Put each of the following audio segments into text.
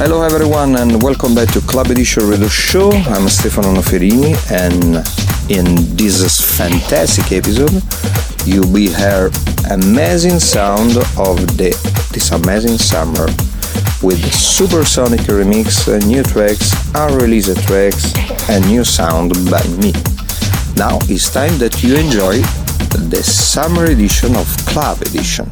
Hello everyone and welcome back to Club Edition Radio Show. I'm Stefano Noferini and in this fantastic episode you will hear amazing sound of the this amazing summer with supersonic remix, new tracks, unreleased tracks and new sound by me. Now it's time that you enjoy the summer edition of Club Edition.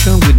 Station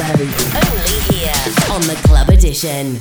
Only here on the Club Edition.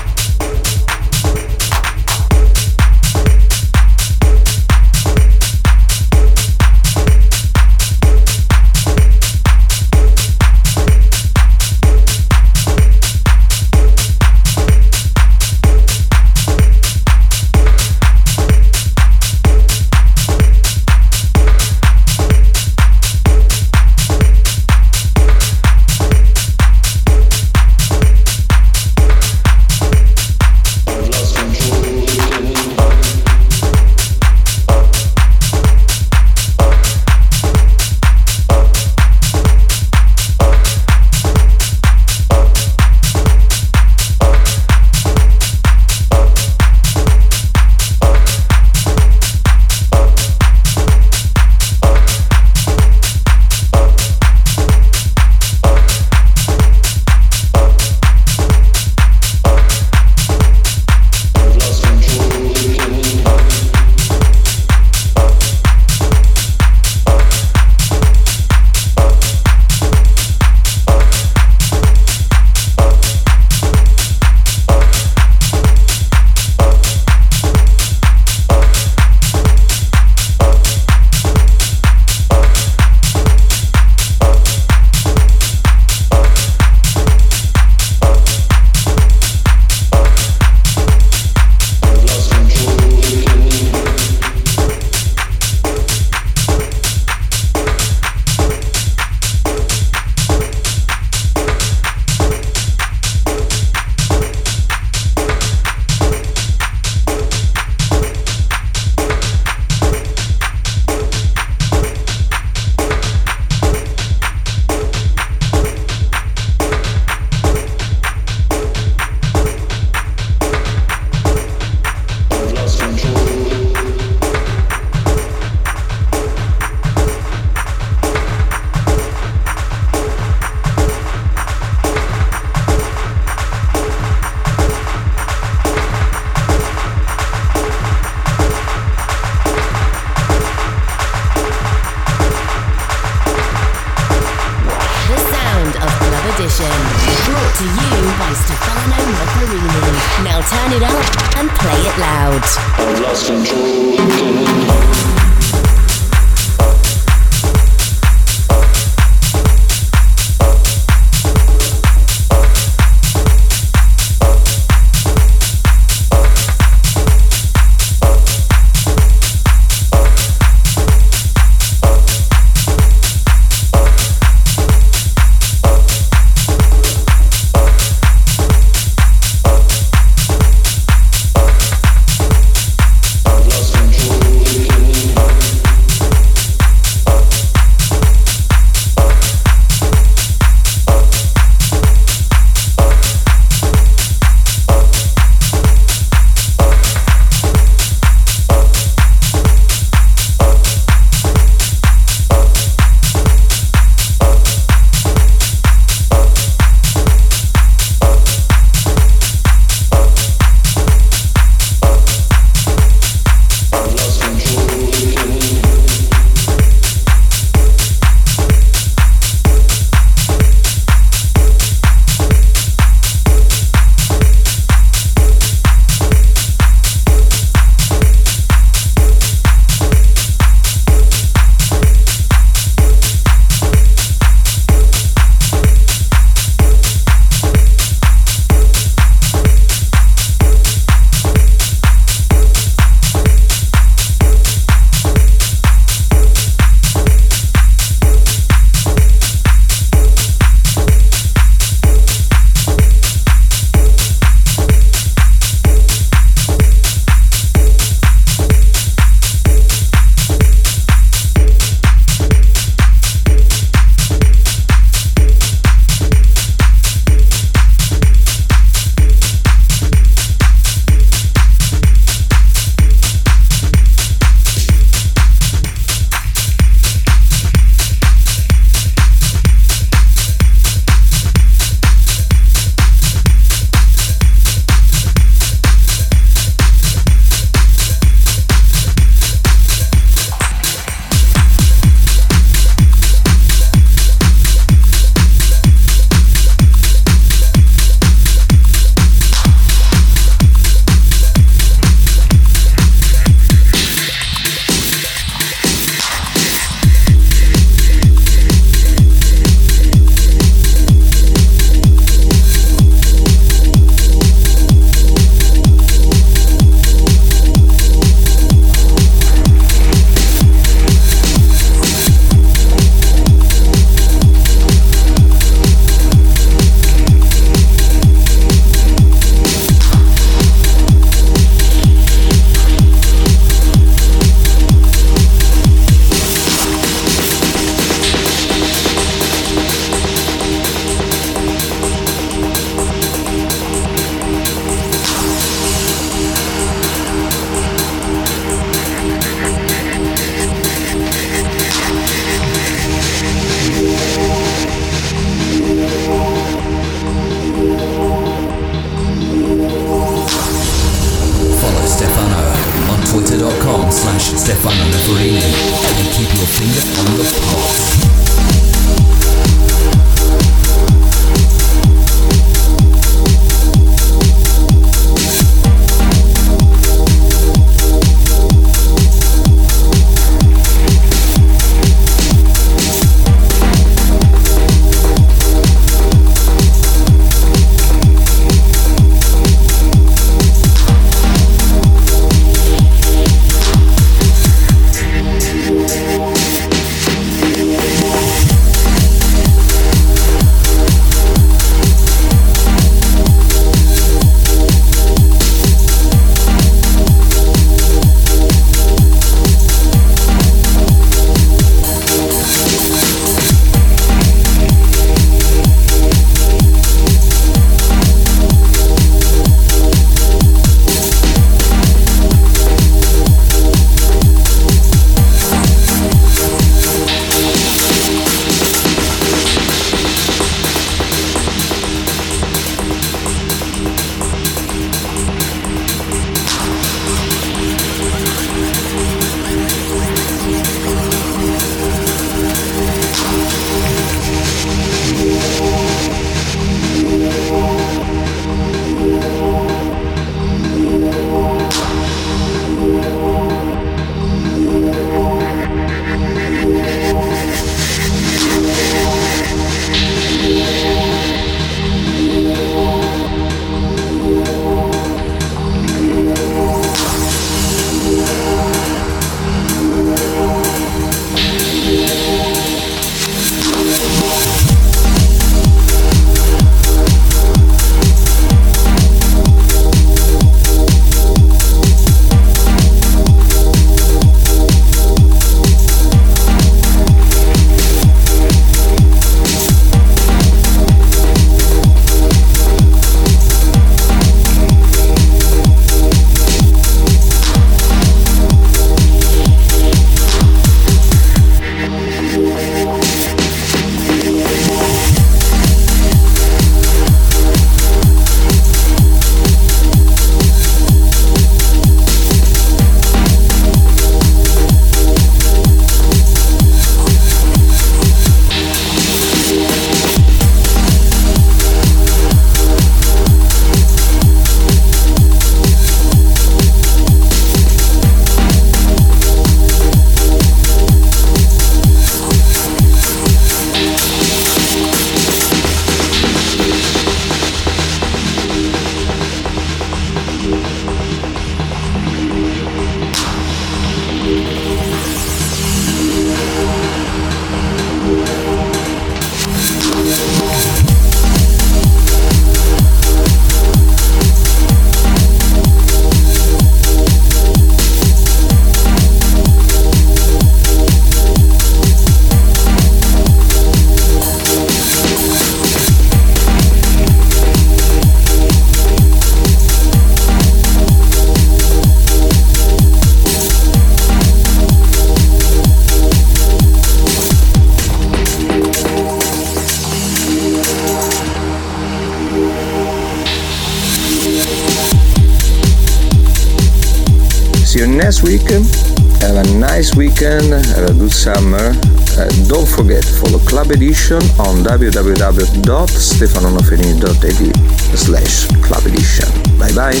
Weekend, have a good summer. Uh, don't forget, to follow Club Edition on www.stefanonoferini.it slash Club Edition. Bye bye.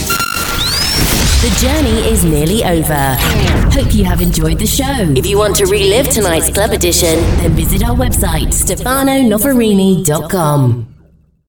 The journey is nearly over. Hope you have enjoyed the show. If you want to relive tonight's club edition, then visit our website, stefanonoferini.com.